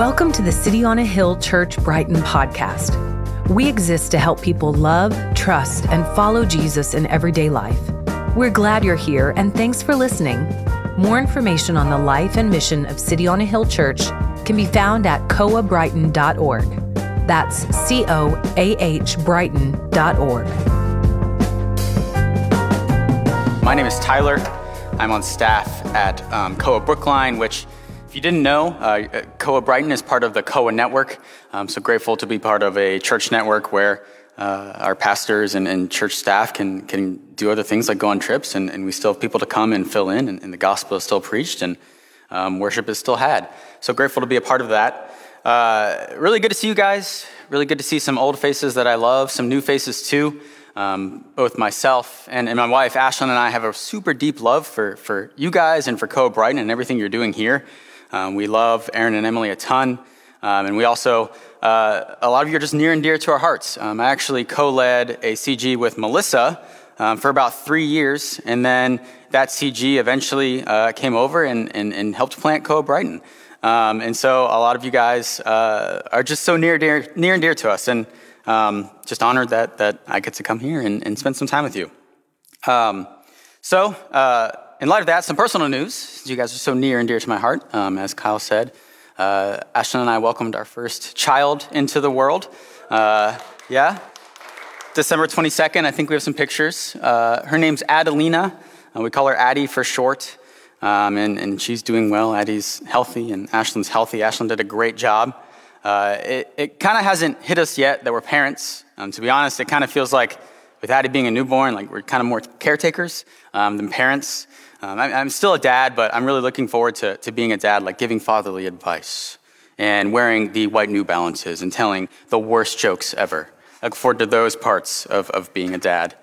Welcome to the City on a Hill Church Brighton podcast. We exist to help people love, trust, and follow Jesus in everyday life. We're glad you're here and thanks for listening. More information on the life and mission of City on a Hill Church can be found at coabrighton.org. That's C O A H Brighton.org. My name is Tyler. I'm on staff at um, COA Brookline, which if you didn't know, uh, COA Brighton is part of the COA network. I'm so grateful to be part of a church network where uh, our pastors and, and, church staff can, can do other things like go on trips, and, and we still have people to come and fill in, and, and the gospel is still preached, and um, worship is still had. So grateful to be a part of that. Uh, really good to see you guys. Really good to see some old faces that I love, some new faces too. Um, both myself and, and, my wife, Ashlyn, and I have a super deep love for, for you guys and for COA Brighton and everything you're doing here. Um, we love Aaron and Emily a ton. Um, and we also, uh, a lot of you are just near and dear to our hearts. Um, I actually co led a CG with Melissa um, for about three years. And then that CG eventually uh, came over and, and, and, helped plant COA Brighton. Um, and so a lot of you guys uh, are just so near, dear, near and dear to us. And um, just honored that, that I get to come here and, and spend some time with you. so, uh, in light of that, some personal news. You guys are so near and dear to my heart, um, as Kyle said. Uh, Ashlyn and I welcomed our first child into the world. Uh, yeah, December 22nd. I think we have some pictures. Uh, her name's Adelina. Uh, we call her Addie for short. Um, and, and, she's doing well. Addie's healthy, and Ashlyn's healthy. Ashlyn did a great job. Uh, it, it kind of hasn't hit us yet that we're parents. Um, to be honest, it kind of feels like with Addie being a newborn, like we're kind of more caretakers um, than parents. Um, I'm still a dad, but I'm really looking forward to, to being a dad, like giving fatherly advice and wearing the white New Balances and telling the worst jokes ever. I look forward to those parts of, of being a dad.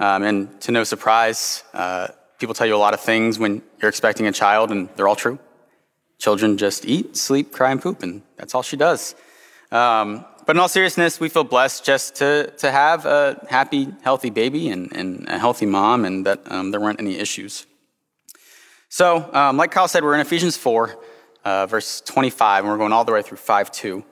Um, and to no surprise, uh, people tell you a lot of things when you're expecting a child, and they're all true. Children just eat, sleep, cry, and poop, and that's all she does. Um, but in all seriousness, we feel blessed just to, to have a happy, healthy baby and, and a healthy mom, and that um, there weren't any issues. So, um, like Kyle said, we're in Ephesians 4, uh, verse 25, and we're going all the way through 5 2. Um,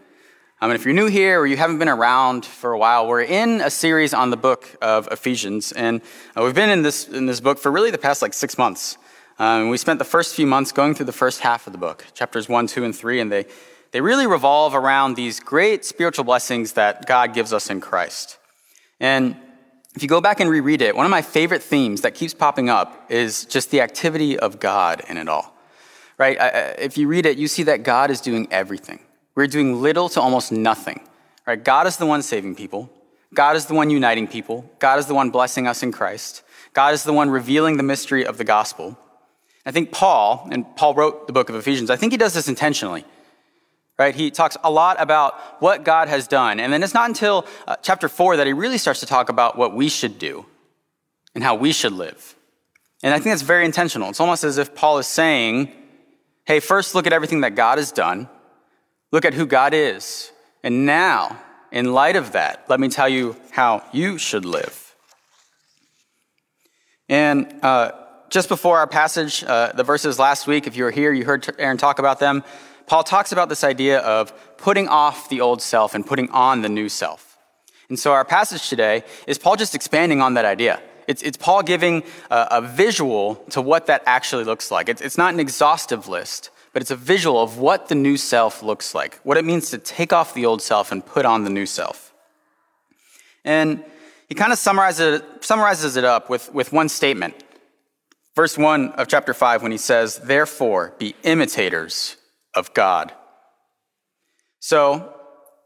and if you're new here or you haven't been around for a while, we're in a series on the book of Ephesians. And uh, we've been in this, in this book for really the past like six months. Um, we spent the first few months going through the first half of the book, chapters 1, 2, and 3, and they, they really revolve around these great spiritual blessings that God gives us in Christ. And if you go back and reread it, one of my favorite themes that keeps popping up is just the activity of God in it all. Right? If you read it, you see that God is doing everything. We're doing little to almost nothing. Right? God is the one saving people. God is the one uniting people. God is the one blessing us in Christ. God is the one revealing the mystery of the gospel. I think Paul, and Paul wrote the book of Ephesians, I think he does this intentionally right? He talks a lot about what God has done. And then it's not until uh, chapter four that he really starts to talk about what we should do and how we should live. And I think that's very intentional. It's almost as if Paul is saying, hey, first look at everything that God has done, look at who God is. And now, in light of that, let me tell you how you should live. And uh, just before our passage, uh, the verses last week, if you were here, you heard Aaron talk about them. Paul talks about this idea of putting off the old self and putting on the new self. And so our passage today is Paul just expanding on that idea. It's, it's Paul giving a, a, visual to what that actually looks like. It's, it's not an exhaustive list, but it's a visual of what the new self looks like, what it means to take off the old self and put on the new self. And he kind of summarizes it, summarizes it up with, with one statement. Verse 1 of chapter 5, when he says, Therefore, be imitators of God. So,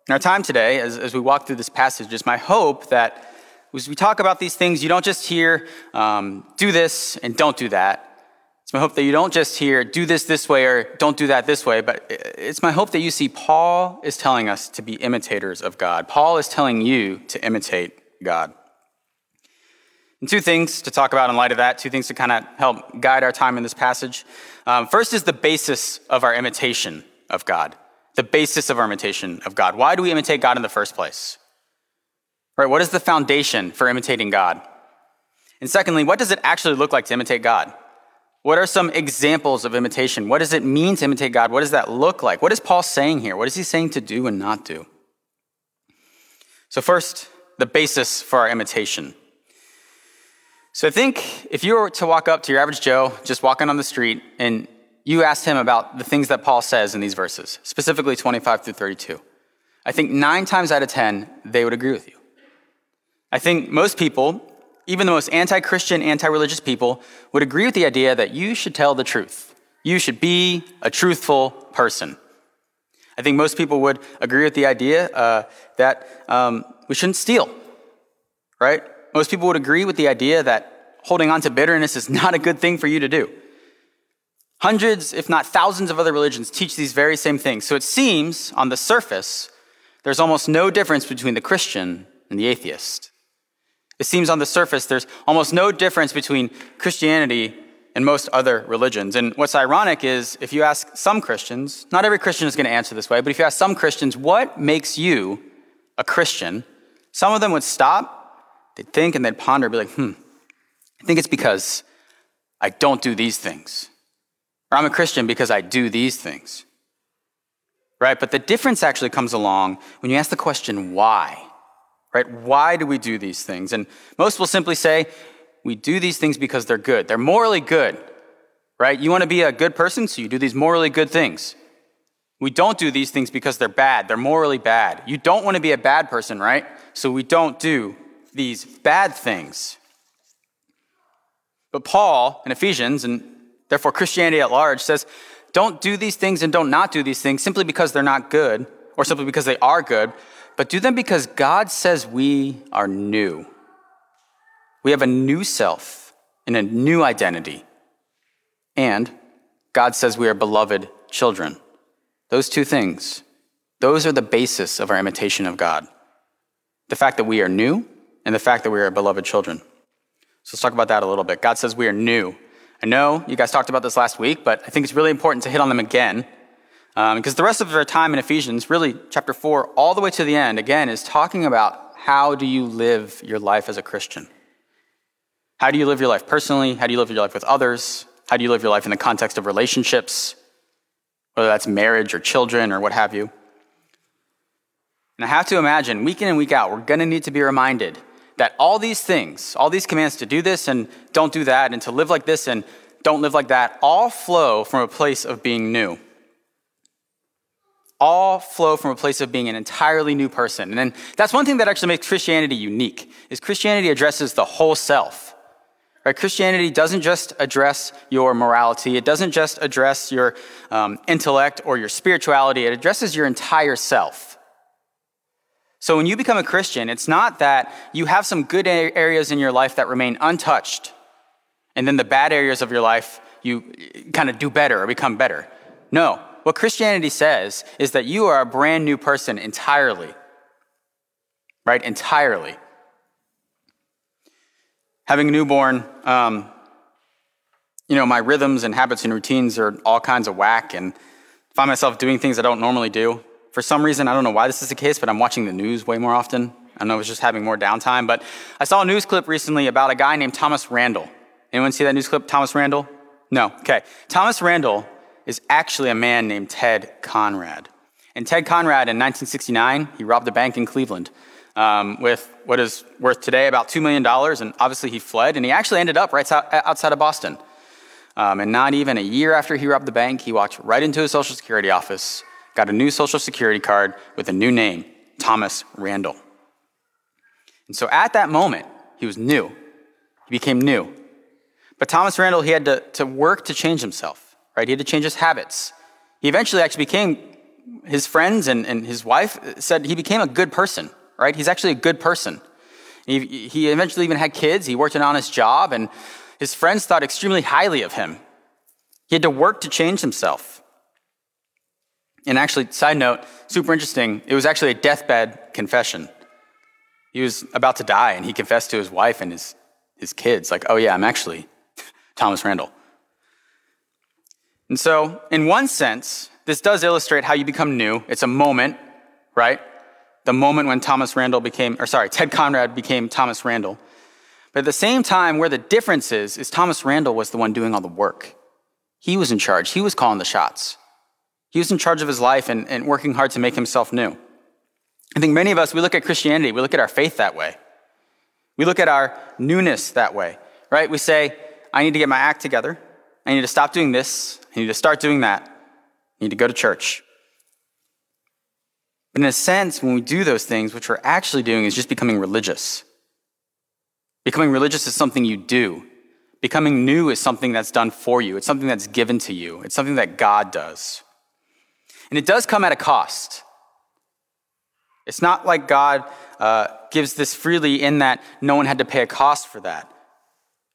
in our time today, as, as we walk through this passage, it's my hope that as we talk about these things, you don't just hear, um, do this and don't do that. It's my hope that you don't just hear, do this this way or don't do that this way, but it's my hope that you see Paul is telling us to be imitators of God. Paul is telling you to imitate God. And two things to talk about in light of that, two things to kind of help guide our time in this passage. Um, first is the basis of our imitation of God. The basis of our imitation of God. Why do we imitate God in the first place? Right? What is the foundation for imitating God? And secondly, what does it actually look like to imitate God? What are some examples of imitation? What does it mean to imitate God? What does that look like? What is Paul saying here? What is he saying to do and not do? So, first, the basis for our imitation. So, I think if you were to walk up to your average Joe, just walking on the street, and you asked him about the things that Paul says in these verses, specifically 25 through 32, I think nine times out of 10, they would agree with you. I think most people even the most anti Christian, anti religious people would agree with the idea that you should tell the truth. You should be a truthful person. I think most people would agree with the idea uh, that um, we shouldn't steal, right? Most people would agree with the idea that holding on to bitterness is not a good thing for you to do. Hundreds, if not thousands, of other religions teach these very same things. So it seems, on the surface, there's almost no difference between the Christian and the atheist. It seems on the surface there's almost no difference between Christianity and most other religions. And what's ironic is if you ask some Christians, not every Christian is going to answer this way, but if you ask some Christians, what makes you a Christian? Some of them would stop, they'd think, and they'd ponder, be like, hmm, I think it's because I don't do these things. Or I'm a Christian because I do these things. Right? But the difference actually comes along when you ask the question, why? right? Why do we do these things? And most will simply say, we do these things because they're good. They're morally good, right? You want to be a good person, so you do these morally good things. We don't do these things because they're bad. They're morally bad. You don't want to be a bad person, right? So we don't do these bad things. But Paul in Ephesians, and therefore Christianity at large, says, don't do these things and don't not do these things simply because they're not good or simply because they are good, but do them because God says we are new. We have a new self and a new identity. And God says we are beloved children. Those two things, those are the basis of our imitation of God. The fact that we are new and the fact that we are beloved children. So let's talk about that a little bit. God says we are new. I know you guys talked about this last week, but I think it's really important to hit on them again um, because the rest of our time in Ephesians, really chapter 4, all the way to the end, again, is talking about how do you live your life as a Christian? How do you live your life personally? How do you live your life with others? How do you live your life in the context of relationships, whether that's marriage or children or what have you? And I have to imagine, week in and week out, we're going to need to be reminded that all these things, all these commands to do this and don't do that, and to live like this and don't live like that, all flow from a place of being new all flow from a place of being an entirely new person. And then that's one thing that actually makes Christianity unique, is Christianity addresses the whole self. Right? Christianity doesn't just address your morality. It doesn't just address your um, intellect or your spirituality. It addresses your entire self. So when you become a Christian, it's not that you have some good areas in your life that remain untouched, and then the bad areas of your life you kind of do better or become better. No, what Christianity says is that you are a brand new person entirely. Right? Entirely. Having a newborn, um, you know, my rhythms and habits and routines are all kinds of whack and find myself doing things I don't normally do. For some reason, I don't know why this is the case, but I'm watching the news way more often. I know I was just having more downtime, but I saw a news clip recently about a guy named Thomas Randall. Anyone see that news clip, Thomas Randall? No. Okay. Thomas Randall is actually a man named Ted Conrad. And Ted Conrad in 1969, he robbed a bank in Cleveland um, with what is worth today about $2 million. And obviously he fled, and he actually ended up right outside of Boston. Um, and not even a year after he robbed the bank, he walked right into a Social Security office, got a new Social Security card with a new name, Thomas Randall. And so at that moment, he was new. He became new. But Thomas Randall, he had to, to work to change himself right? He had to change his habits. He eventually actually became, his friends and, and his wife said he became a good person, right? He's actually a good person. He, he eventually even had kids. He worked an honest job, and his friends thought extremely highly of him. He had to work to change himself. And actually, side note, super interesting, it was actually a deathbed confession. He was about to die, and he confessed to his wife and his, his kids, like, oh, yeah, I'm actually Thomas Randall. And so, in one sense, this does illustrate how you become new. It's a moment, right? The moment when Thomas Randall became, or sorry, Ted Conrad became Thomas Randall. But at the same time, where the difference is, is Thomas Randall was the one doing all the work. He was in charge, he was calling the shots. He was in charge of his life and, and working hard to make himself new. I think many of us, we look at Christianity, we look at our faith that way. We look at our newness that way, right? We say, I need to get my act together. I need to stop doing this. I need to start doing that. I need to go to church. But in a sense, when we do those things, what we're actually doing is just becoming religious. Becoming religious is something you do. Becoming new is something that's done for you. It's something that's given to you. It's something that God does. And it does come at a cost. It's not like God uh, gives this freely in that no one had to pay a cost for that.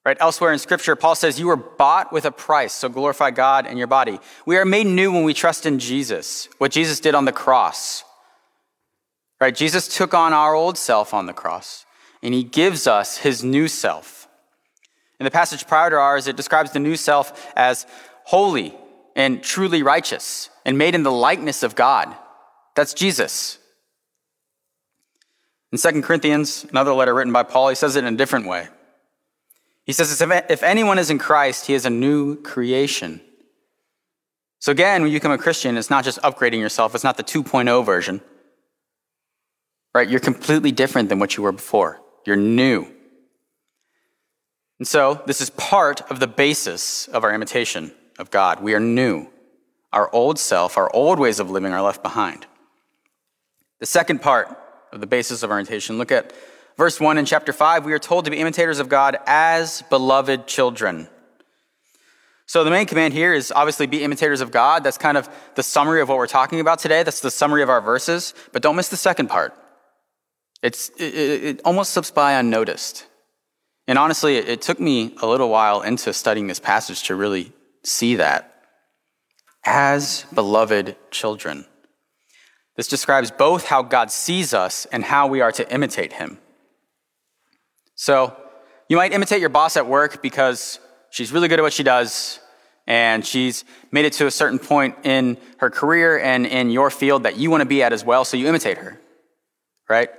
Right? Elsewhere in Scripture, Paul says, You were bought with a price, so glorify God in your body. We are made new when we trust in Jesus, what Jesus did on the cross. Right? Jesus took on our old self on the cross, and he gives us his new self. In the passage prior to ours, it describes the new self as holy and truly righteous and made in the likeness of God. That's Jesus. In 2 Corinthians, another letter written by Paul, he says it in a different way. He says, If anyone is in Christ, he is a new creation. So again, when you become a Christian, it's not just upgrading yourself, it's not the 2.0 version. Right? You're completely different than what you were before. You're new. And so, this is part of the basis of our imitation of God. We are new. Our old self, our old ways of living are left behind. The second part of the basis of orientation. Look at verse 1 in chapter 5. We are told to be imitators of God as beloved children. So the main command here is obviously be imitators of God. That's kind of the summary of what we're talking about today. That's the summary of our verses. But don't miss the second part. It's, it, it almost slips by unnoticed. And honestly, it, it took me a little while into studying this passage to really see that. As beloved children. This describes both how God sees us and how we are to imitate him. So, you might imitate your boss at work because she's really good at what she does and she's made it to a certain point in her career and in your field that you want to be at as well, so you imitate her, right?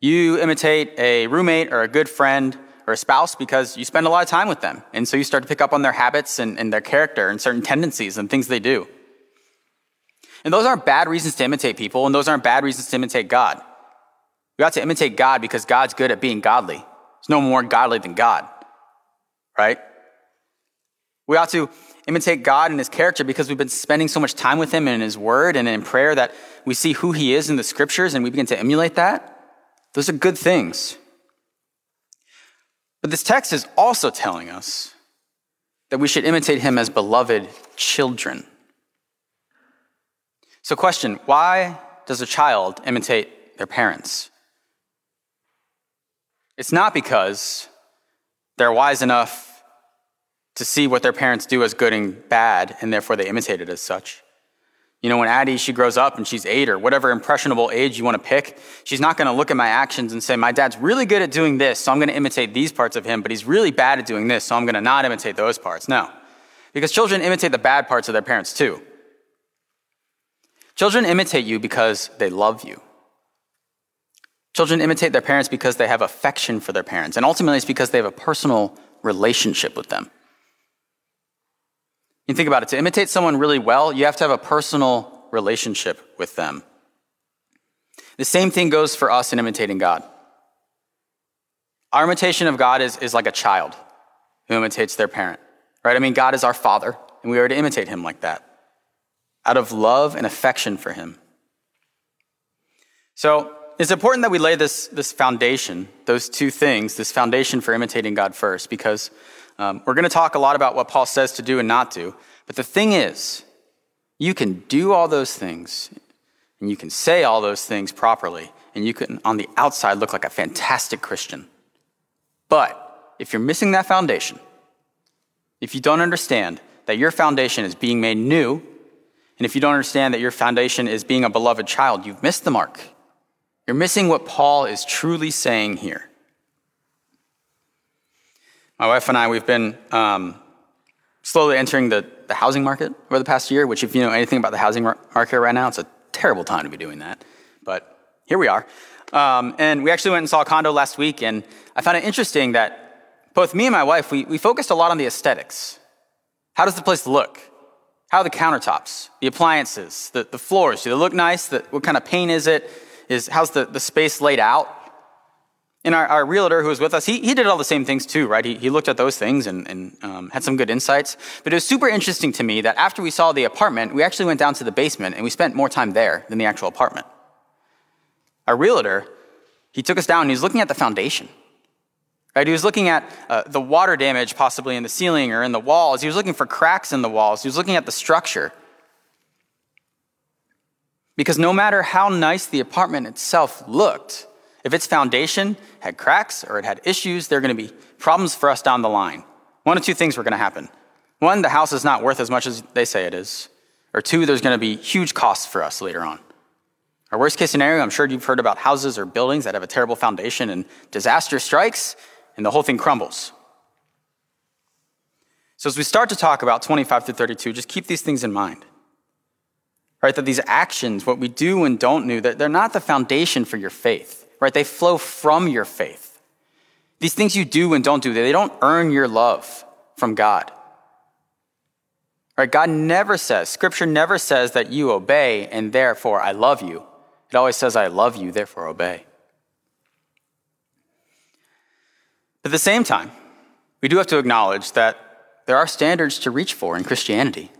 You imitate a roommate or a good friend or a spouse because you spend a lot of time with them. And so you start to pick up on their habits and, and their character and certain tendencies and things they do. And those aren't bad reasons to imitate people, and those aren't bad reasons to imitate God. We ought to imitate God because God's good at being godly. There's no more godly than God, right? We ought to imitate God and his character because we've been spending so much time with him and in his word and in prayer that we see who he is in the scriptures and we begin to emulate that. Those are good things. But this text is also telling us that we should imitate him as beloved children. So, question why does a child imitate their parents? It's not because they're wise enough to see what their parents do as good and bad, and therefore they imitate it as such. You know, when Addie, she grows up and she's eight or whatever impressionable age you want to pick, she's not going to look at my actions and say, my dad's really good at doing this, so I'm going to imitate these parts of him, but he's really bad at doing this, so I'm going to not imitate those parts. No. Because children imitate the bad parts of their parents too. Children imitate you because they love you. Children imitate their parents because they have affection for their parents, and ultimately it's because they have a personal relationship with them. You think about it, to imitate someone really well, you have to have a personal relationship with them. The same thing goes for us in imitating God. Our imitation of God is, is like a child who imitates their parent, right? I mean, God is our father, and we are to imitate him like that out of love and affection for him. So it's important that we lay this, this foundation, those two things, this foundation for imitating God first, because um, we're going to talk a lot about what Paul says to do and not do. But the thing is, you can do all those things, and you can say all those things properly, and you can, on the outside, look like a fantastic Christian. But if you're missing that foundation, if you don't understand that your foundation is being made new, and if you don't understand that your foundation is being a beloved child, you've missed the mark. You're missing what Paul is truly saying here. My wife and I, we've been um, slowly entering the, the housing market over the past year, which, if you know anything about the housing market right now, it's a terrible time to be doing that. But here we are. Um, and we actually went and saw a condo last week, and I found it interesting that both me and my wife, we, we focused a lot on the aesthetics. How does the place look? How are the countertops, the appliances, the, the floors? Do they look nice? The, what kind of paint is it? Is, how's the, the space laid out? And our, our realtor who was with us, he, he did all the same things too, right? He, he looked at those things and, and um, had some good insights. But it was super interesting to me that after we saw the apartment, we actually went down to the basement and we spent more time there than the actual apartment. Our realtor, he took us down and he was looking at the foundation. Right? He was looking at uh, the water damage possibly in the ceiling or in the walls. He was looking for cracks in the walls. He was looking at the structure. Because no matter how nice the apartment itself looked, if its foundation had cracks or it had issues, there are going to be problems for us down the line. One of two things were going to happen. One, the house is not worth as much as they say it is. Or two, there's going to be huge costs for us later on. Our worst case scenario, I'm sure you've heard about houses or buildings that have a terrible foundation and disaster strikes and the whole thing crumbles. So as we start to talk about 25 through 32, just keep these things in mind. Right? That these actions, what we do and don't do, that they're not the foundation for your faith right? They flow from your faith. These things you do and don't do, they don't earn your love from God. Right? God never says, Scripture never says that you obey and therefore I love you. It always says, I love you, therefore obey. At the same time, we do have to acknowledge that there are standards to reach for in Christianity.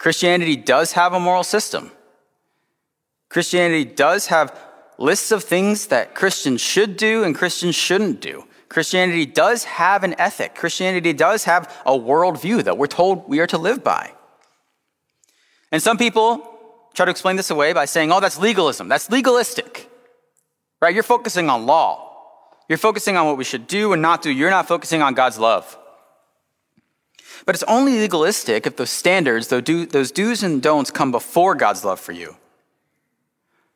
Christianity does have a moral system. Christianity does have lists of things that Christians should do and Christians shouldn't do. Christianity does have an ethic. Christianity does have a worldview that we're told we are to live by. And some people try to explain this away by saying, oh, that's legalism. That's legalistic. Right? You're focusing on law. You're focusing on what we should do and not do. You're not focusing on God's love. But it's only legalistic if those standards, those do's and don'ts, come before God's love for you.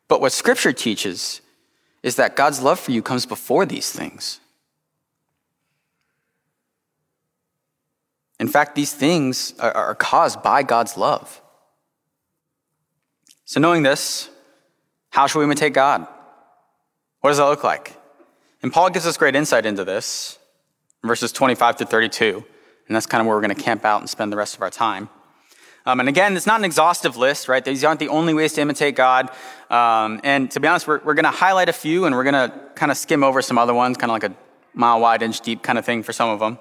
But what Scripture teaches is that God's love for you comes before these things. In fact, these things are, caused by God's love. So, knowing this, how should we imitate God? What does that look like? And Paul gives us great insight into this, verses 25 to 32. And that's kind of where we're going to camp out and spend the rest of our time. Um, and again, it's not an exhaustive list, right? These aren't the only ways to imitate God. Um, and to be honest, we're, we're going to highlight a few and we're going to kind of skim over some other ones, kind of like a mile wide, inch deep kind of thing for some of them.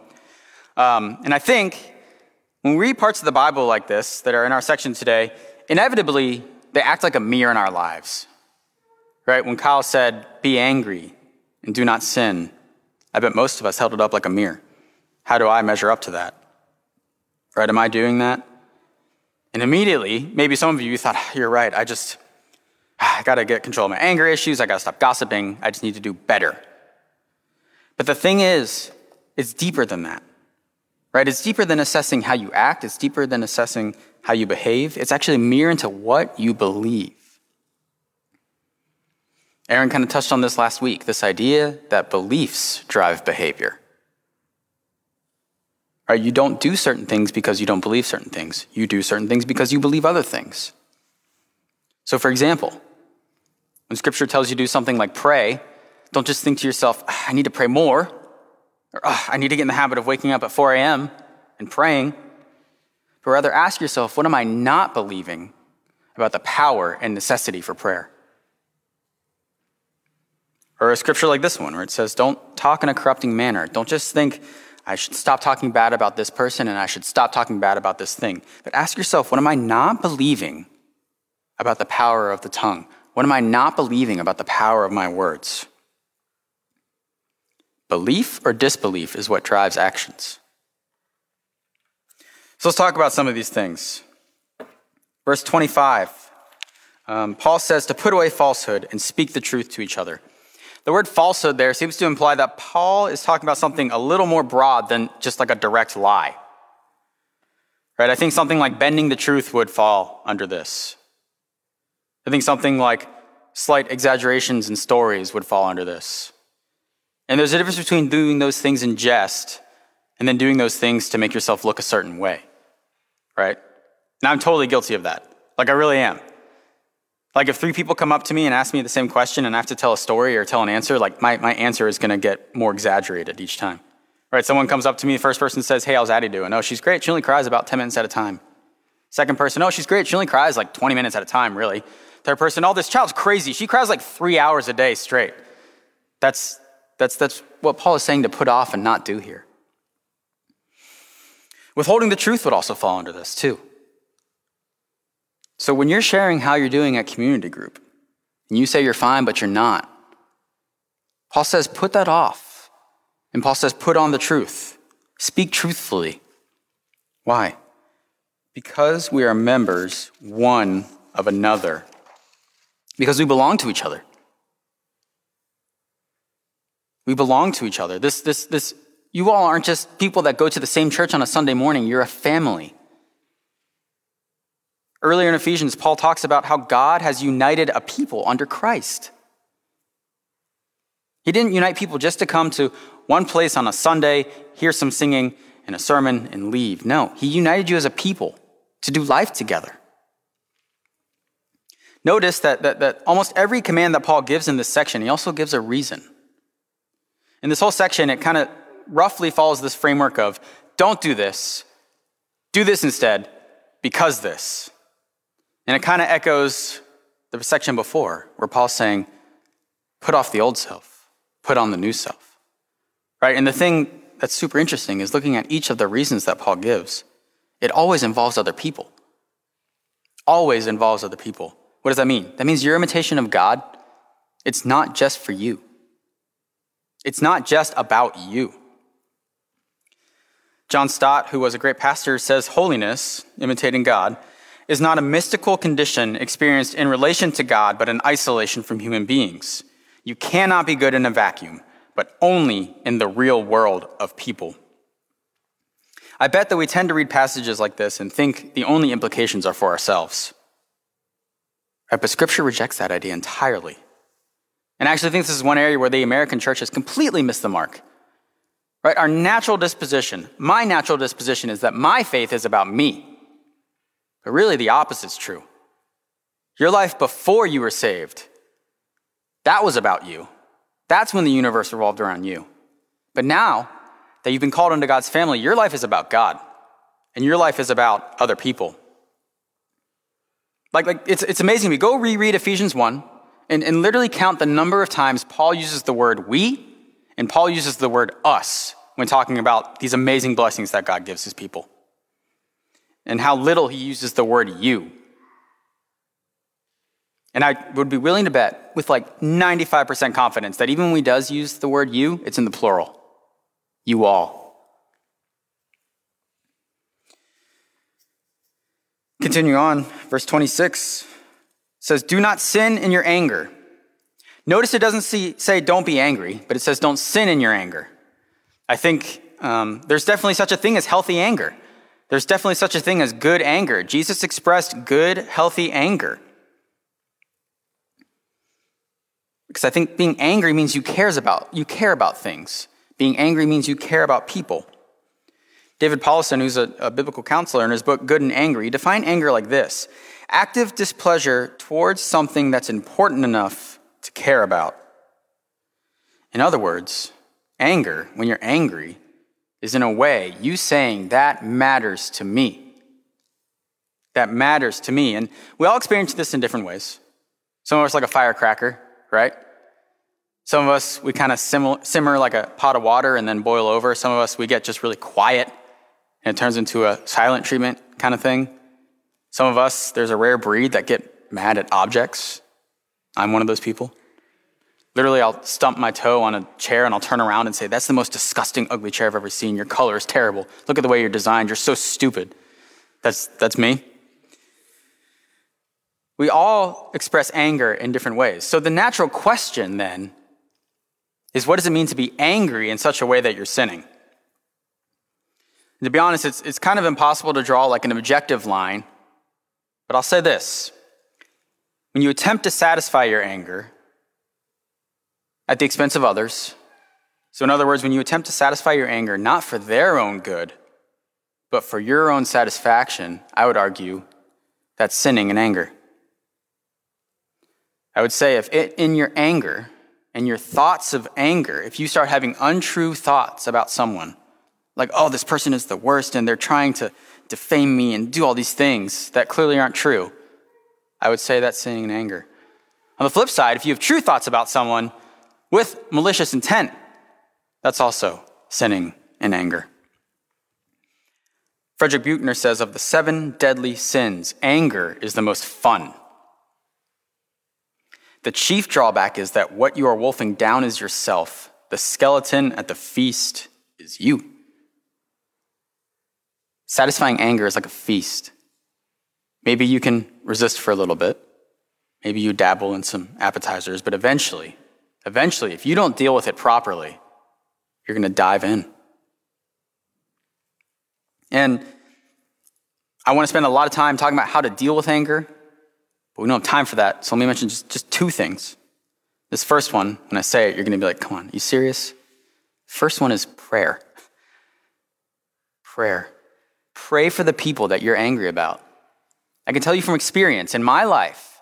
Um, and I think when we read parts of the Bible like this that are in our section today, inevitably they act like a mirror in our lives, right? When Kyle said, be angry and do not sin, I bet most of us held it up like a mirror. How do I measure up to that? Right? Am I doing that? And immediately, maybe some of you thought, ah, you're right, I just, ah, I gotta get control of my anger issues, I gotta stop gossiping, I just need to do better. But the thing is, it's deeper than that, right? It's deeper than assessing how you act, it's deeper than assessing how you behave. It's actually a mirror into what you believe. Aaron kind of touched on this last week this idea that beliefs drive behavior. Right? You don't do certain things because you don't believe certain things. You do certain things because you believe other things. So, for example, when scripture tells you to do something like pray, don't just think to yourself, ah, I need to pray more, or oh, I need to get in the habit of waking up at 4 a.m. and praying. But rather ask yourself, what am I not believing about the power and necessity for prayer? Or a scripture like this one, where it says, Don't talk in a corrupting manner. Don't just think, I should stop talking bad about this person and I should stop talking bad about this thing. But ask yourself, what am I not believing about the power of the tongue? What am I not believing about the power of my words? Belief or disbelief is what drives actions. So let's talk about some of these things. Verse 25, um, Paul says to put away falsehood and speak the truth to each other. The word falsehood there seems to imply that Paul is talking about something a little more broad than just like a direct lie. Right? I think something like bending the truth would fall under this. I think something like slight exaggerations and stories would fall under this. And there's a difference between doing those things in jest and then doing those things to make yourself look a certain way. Right? Now I'm totally guilty of that. Like I really am. Like if three people come up to me and ask me the same question and I have to tell a story or tell an answer, like my, my answer is going to get more exaggerated each time. Right? Someone comes up to me, the first person says, Hey, how's Addie doing? Oh, she's great. She only cries about 10 minutes at a time. Second person, oh, she's great. She only cries like 20 minutes at a time, really. Third person, oh, this child's crazy. She cries like three hours a day straight. That's, that's, that's what Paul is saying to put off and not do here. Withholding the truth would also fall under this, too. So when you're sharing how you're doing at community group, and you say you're fine, but you're not, Paul says, put that off. And Paul says, put on the truth. Speak truthfully. Why? Because we are members one of another. Because we belong to each other. We belong to each other. This, this, this, you all aren't just people that go to the same church on a Sunday morning. You're a family. Earlier in Ephesians, Paul talks about how God has united a people under Christ. He didn't unite people just to come to one place on a Sunday, hear some singing and a sermon, and leave. No, He united you as a people to do life together. Notice that, that, that almost every command that Paul gives in this section, he also gives a reason. In this whole section, it kind of roughly follows this framework of don't do this, do this instead, because this. And it kind of echoes the section before, where Paul's saying, put off the old self, put on the new self. Right? And the thing that's super interesting is looking at each of the reasons that Paul gives, it always involves other people. Always involves other people. What does that mean? That means your imitation of God, it's not just for you. It's not just about you. John Stott, who was a great pastor, says holiness, imitating God, is not a mystical condition experienced in relation to God, but in isolation from human beings. You cannot be good in a vacuum, but only in the real world of people. I bet that we tend to read passages like this and think the only implications are for ourselves. Right? But Scripture rejects that idea entirely. And I actually think this is one area where the American church has completely missed the mark. Right? Our natural disposition, my natural disposition is that my faith is about me. But really, the opposite is true. Your life before you were saved, that was about you. That's when the universe revolved around you. But now that you've been called into God's family, your life is about God, and your life is about other people. Like, like it's, it's amazing. We go reread Ephesians 1 and, and literally count the number of times Paul uses the word we and Paul uses the word us when talking about these amazing blessings that God gives his people and how little he uses the word you. And I would be willing to bet with like 95% confidence that even when he does use the word you, it's in the plural. You all. Continue on, verse 26 says, Do not sin in your anger. Notice it doesn't see, say don't be angry, but it says don't sin in your anger. I think um, there's definitely such a thing as healthy anger. There's definitely such a thing as good anger. Jesus expressed good, healthy anger. Because I think being angry means you cares about you care about things. Being angry means you care about people. David Powlison, who's a, a biblical counselor in his book Good and Angry, defined anger like this active displeasure towards something that's important enough to care about. In other words, anger, when you're angry, is in a way you saying, That matters to me. That matters to me. And we all experience this in different ways. Some of us like a firecracker, right? Some of us, we kind of simmer like a pot of water and then boil over. Some of us, we get just really quiet and it turns into a silent treatment kind of thing. Some of us, there's a rare breed that get mad at objects. I'm one of those people. Literally, I'll stump my toe on a chair and I'll turn around and say, That's the most disgusting, ugly chair I've ever seen. Your color is terrible. Look at the way you're designed. You're so stupid. That's, that's me. We all express anger in different ways. So the natural question then is what does it mean to be angry in such a way that you're sinning? And to be honest, it's, it's kind of impossible to draw like an objective line, but I'll say this. When you attempt to satisfy your anger, at the expense of others. So, in other words, when you attempt to satisfy your anger not for their own good, but for your own satisfaction, I would argue that's sinning in anger. I would say if it, in your anger and your thoughts of anger, if you start having untrue thoughts about someone, like, oh, this person is the worst and they're trying to defame me and do all these things that clearly aren't true, I would say that's sinning in anger. On the flip side, if you have true thoughts about someone with malicious intent, that's also sinning in anger. Frederick Buechner says of the seven deadly sins, anger is the most fun. The chief drawback is that what you are wolfing down is yourself. The skeleton at the feast is you. Satisfying anger is like a feast. Maybe you can resist for a little bit. Maybe you dabble in some appetizers, but eventually, eventually, if you don't deal with it properly, you're going to dive in. And I want to spend a lot of time talking about how to deal with anger, but we don't have time for that. So let me mention just, just two things. This first one, when I say it, you're going to be like, come on, you serious? First one is prayer. Prayer. Pray for the people that you're angry about. I can tell you from experience in my life,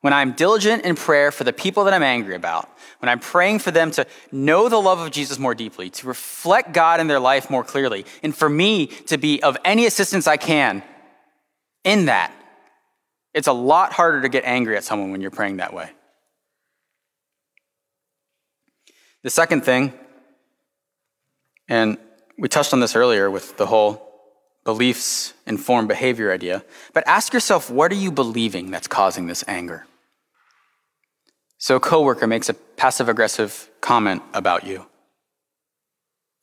when I'm diligent in prayer for the people that I'm angry about, when I'm praying for them to know the love of Jesus more deeply, to reflect God in their life more clearly, and for me to be of any assistance I can in that, it's a lot harder to get angry at someone when you're praying that way. The second thing, and we touched on this earlier with the whole beliefs inform behavior idea, but ask yourself what are you believing that's causing this anger? So a coworker makes a passive aggressive comment about you.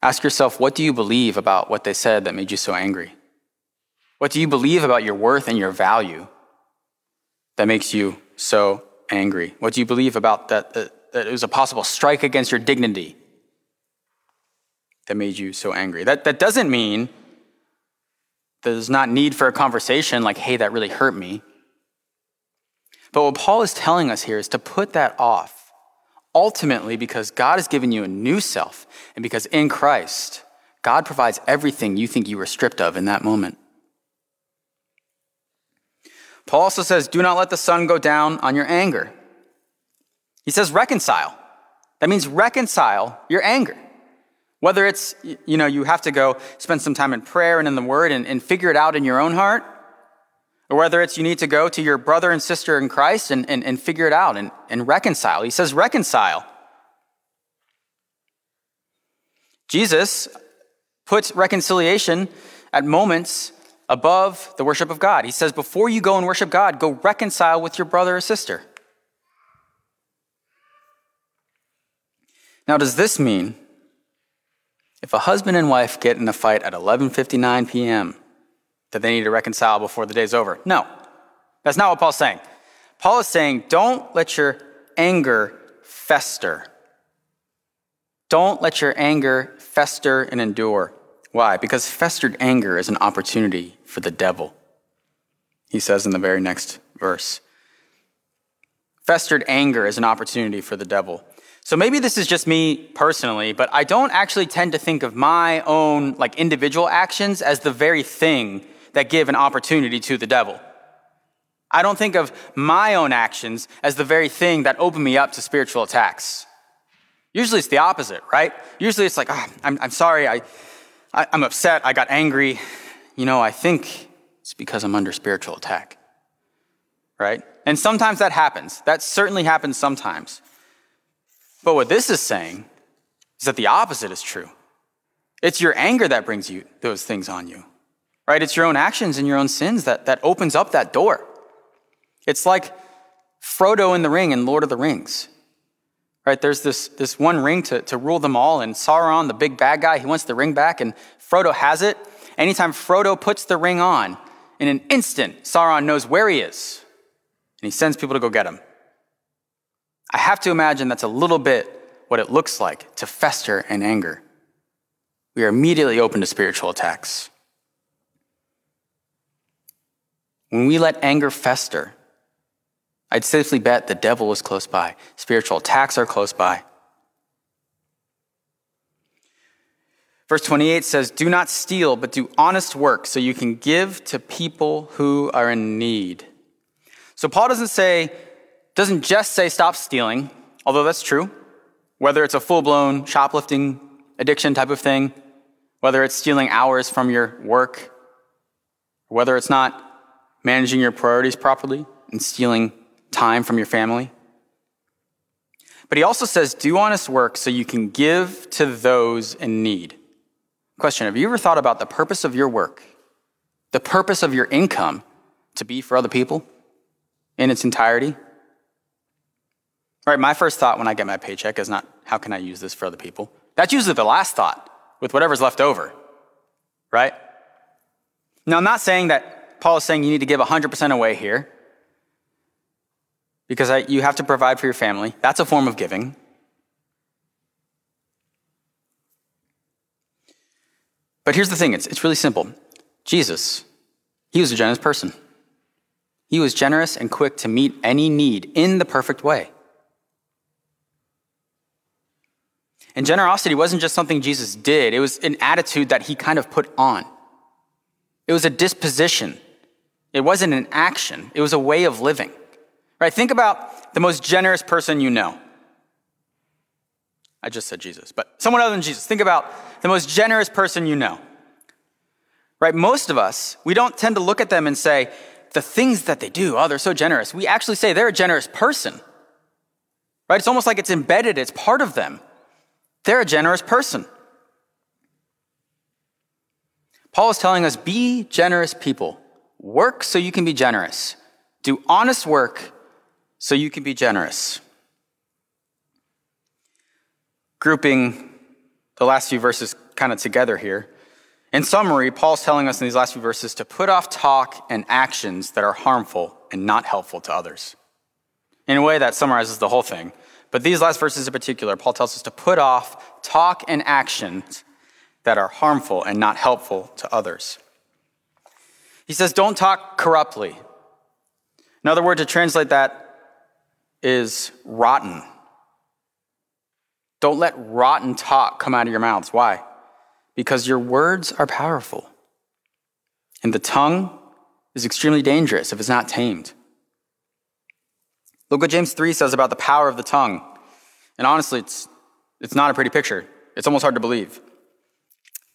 Ask yourself what do you believe about what they said that made you so angry? What do you believe about your worth and your value that makes you so angry? What do you believe about that, that, that it was a possible strike against your dignity that made you so angry? That, that doesn't mean there's not need for a conversation like, hey, that really hurt me. But what Paul is telling us here is to put that off, ultimately because God has given you a new self, and because in Christ, God provides everything you think you were stripped of in that moment. Paul also says, Do not let the sun go down on your anger. He says, reconcile. That means reconcile your anger. Whether it's, you know, you have to go spend some time in prayer and in the word and, and figure it out in your own heart, or whether it's you need to go to your brother and sister in Christ and, and, and figure it out and, and reconcile. He says, reconcile. Jesus puts reconciliation at moments above the worship of God. He says, before you go and worship God, go reconcile with your brother or sister. Now, does this mean if a husband and wife get in a fight at 11:59 p.m., that they need to reconcile before the day's over? No. That's not what Paul's saying. Paul is saying, don't let your anger fester. Don't let your anger fester and endure. Why? Because festered anger is an opportunity for the devil. He says in the very next verse. Festered anger is an opportunity for the devil. So maybe this is just me personally, but I don't actually tend to think of my own like individual actions as the very thing that give an opportunity to the devil. I don't think of my own actions as the very thing that open me up to spiritual attacks. Usually it's the opposite, right? Usually it's like, oh, I'm, I'm sorry, I, I, I'm upset, I got angry. You know, I think it's because I'm under spiritual attack, right? And sometimes that happens. That certainly happens sometimes. But what this is saying is that the opposite is true. It's your anger that brings you those things on you, right? It's your own actions and your own sins that, that opens up that door. It's like Frodo in the ring in Lord of the Rings, right? There's this, this one ring to, to rule them all, and Sauron, the big bad guy, he wants the ring back, and Frodo has it. Anytime Frodo puts the ring on, in an instant, Sauron knows where he is, and he sends people to go get him. I have to imagine that's a little bit what it looks like to fester in anger. We are immediately open to spiritual attacks. When we let anger fester, I'd safely bet the devil is close by. Spiritual attacks are close by. Verse 28 says, Do not steal, but do honest work so you can give to people who are in need. So Paul doesn't say, doesn't just say stop stealing, although that's true. Whether it's a full blown shoplifting addiction type of thing, whether it's stealing hours from your work, whether it's not managing your priorities properly and stealing time from your family. But he also says, do honest work so you can give to those in need. Question Have you ever thought about the purpose of your work, the purpose of your income to be for other people in its entirety? Right, my first thought when I get my paycheck is not, how can I use this for other people? That's usually the last thought with whatever's left over, right? Now, I'm not saying that Paul is saying you need to give 100% away here because I, you have to provide for your family. That's a form of giving. But here's the thing it's, it's really simple. Jesus, he was a generous person. He was generous and quick to meet any need in the perfect way. And generosity wasn't just something Jesus did, it was an attitude that he kind of put on. It was a disposition. It wasn't an action, it was a way of living. Right? Think about the most generous person you know. I just said Jesus, but someone other than Jesus. Think about the most generous person you know. Right? Most of us, we don't tend to look at them and say, the things that they do, oh, they're so generous. We actually say they're a generous person. Right? It's almost like it's embedded, it's part of them. They're a generous person. Paul is telling us be generous people. Work so you can be generous. Do honest work so you can be generous. Grouping the last few verses kind of together here. In summary, Paul's telling us in these last few verses to put off talk and actions that are harmful and not helpful to others. In a way that summarizes the whole thing. But these last verses in particular, Paul tells us to put off talk and actions that are harmful and not helpful to others. He says, don't talk corruptly. Another word to translate that is rotten. Don't let rotten talk come out of your mouths. Why? Because your words are powerful. And the tongue is extremely dangerous if it's not tamed. Look what James 3 says about the power of the tongue. And honestly, it's, it's not a pretty picture. It's almost hard to believe.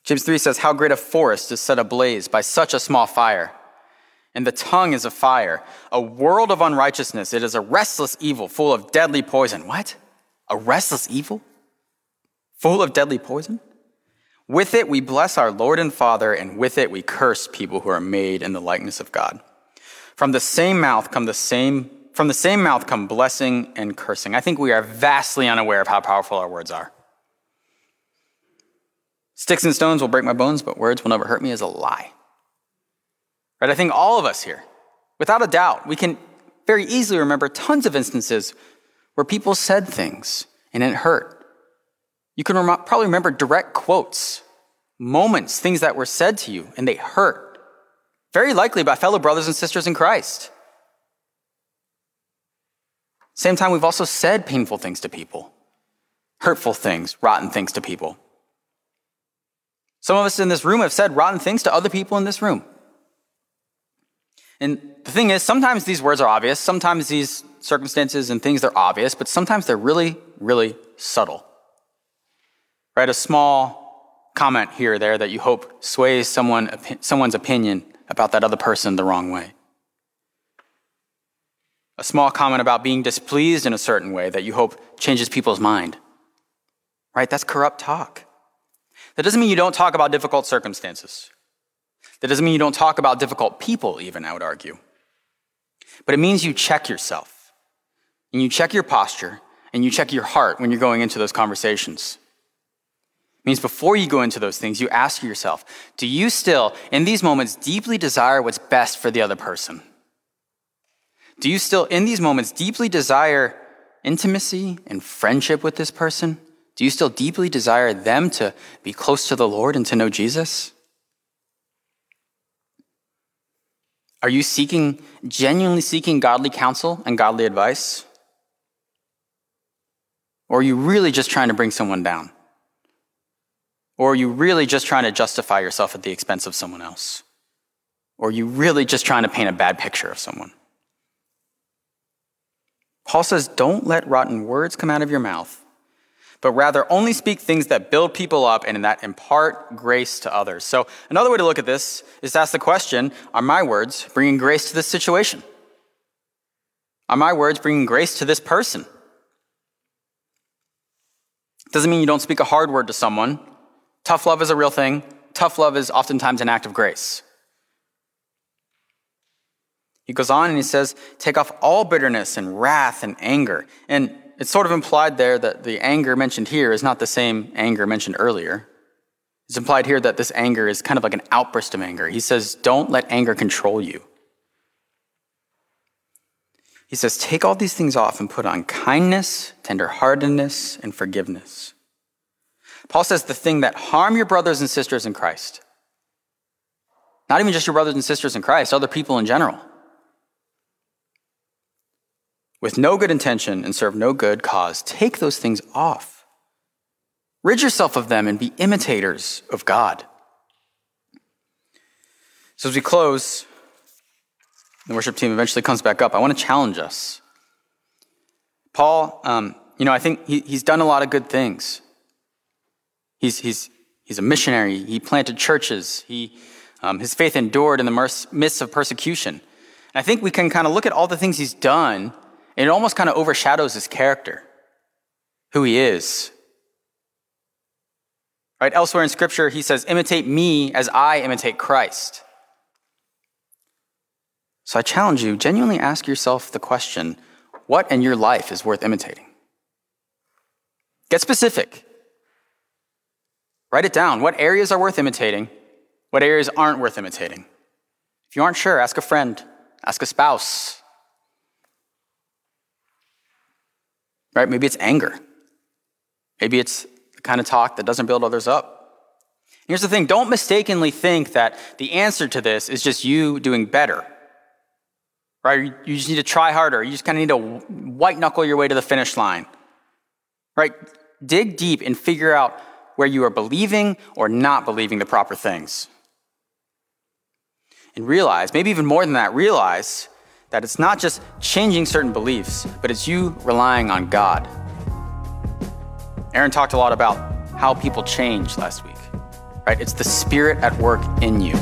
James 3 says, How great a forest is set ablaze by such a small fire. And the tongue is a fire, a world of unrighteousness. It is a restless evil full of deadly poison. What? A restless evil? Full of deadly poison? With it we bless our Lord and Father, and with it we curse people who are made in the likeness of God. From the same mouth come the same from the same mouth come blessing and cursing. I think we are vastly unaware of how powerful our words are. Sticks and stones will break my bones, but words will never hurt me is a lie. Right? I think all of us here, without a doubt, we can very easily remember tons of instances where people said things and it hurt. You can rem- probably remember direct quotes, moments, things that were said to you and they hurt. Very likely by fellow brothers and sisters in Christ. Same time, we've also said painful things to people, hurtful things, rotten things to people. Some of us in this room have said rotten things to other people in this room. And the thing is, sometimes these words are obvious, sometimes these circumstances and things are obvious, but sometimes they're really, really subtle. Right? A small comment here or there that you hope sways someone, someone's opinion about that other person the wrong way a small comment about being displeased in a certain way that you hope changes people's mind. Right? That's corrupt talk. That doesn't mean you don't talk about difficult circumstances. That doesn't mean you don't talk about difficult people, even, I would argue. But it means you check yourself and you check your posture and you check your heart when you're going into those conversations. It means before you go into those things, you ask yourself, do you still, in these moments, deeply desire what's best for the other person? Do you still, in these moments, deeply desire intimacy and friendship with this person? Do you still deeply desire them to be close to the Lord and to know Jesus? Are you seeking, genuinely seeking godly counsel and godly advice? Or are you really just trying to bring someone down? Or are you really just trying to justify yourself at the expense of someone else? Or are you really just trying to paint a bad picture of someone? Paul says, Don't let rotten words come out of your mouth, but rather only speak things that build people up and that impart grace to others. So, another way to look at this is to ask the question Are my words bringing grace to this situation? Are my words bringing grace to this person? Doesn't mean you don't speak a hard word to someone. Tough love is a real thing. Tough love is oftentimes an act of grace. He goes on and he says, Take off all bitterness and wrath and anger. And it's sort of implied there that the anger mentioned here is not the same anger mentioned earlier. It's implied here that this anger is kind of like an outburst of anger. He says, Don't let anger control you. He says, Take all these things off and put on kindness, tenderheartedness, and forgiveness. Paul says the thing that harm your brothers and sisters in Christ, not even just your brothers and sisters in Christ, other people in general, with no good intention and serve no good cause, take those things off. Rid yourself of them and be imitators of God. So, as we close, the worship team eventually comes back up, I want to challenge us. Paul, um, you know, I think he, he's done a lot of good things. He's, he's, he's a missionary. He planted churches. He, um, his faith endured in the midst of persecution. And I think we can kind of look at all the things he's done, it almost kind of overshadows his character, who he is. Right? Elsewhere in Scripture, he says, Imitate me as I imitate Christ. So I challenge you, genuinely ask yourself the question what in your life is worth imitating? Get specific. Write it down. What areas are worth imitating? What areas aren't worth imitating? If you aren't sure, ask a friend, ask a spouse. Right? Maybe it's anger. Maybe it's the kind of talk that doesn't build others up. Here's the thing don't mistakenly think that the answer to this is just you doing better right? You just need to try harder. You just kind of need to white knuckle your way to the finish line, right? Dig deep and figure out where you are believing or not believing the proper things. And realize, maybe even more than that, realize that it's not just changing certain beliefs, but it's you relying on God. Aaron talked a lot about how people change last week, right? It's the Spirit at work in you.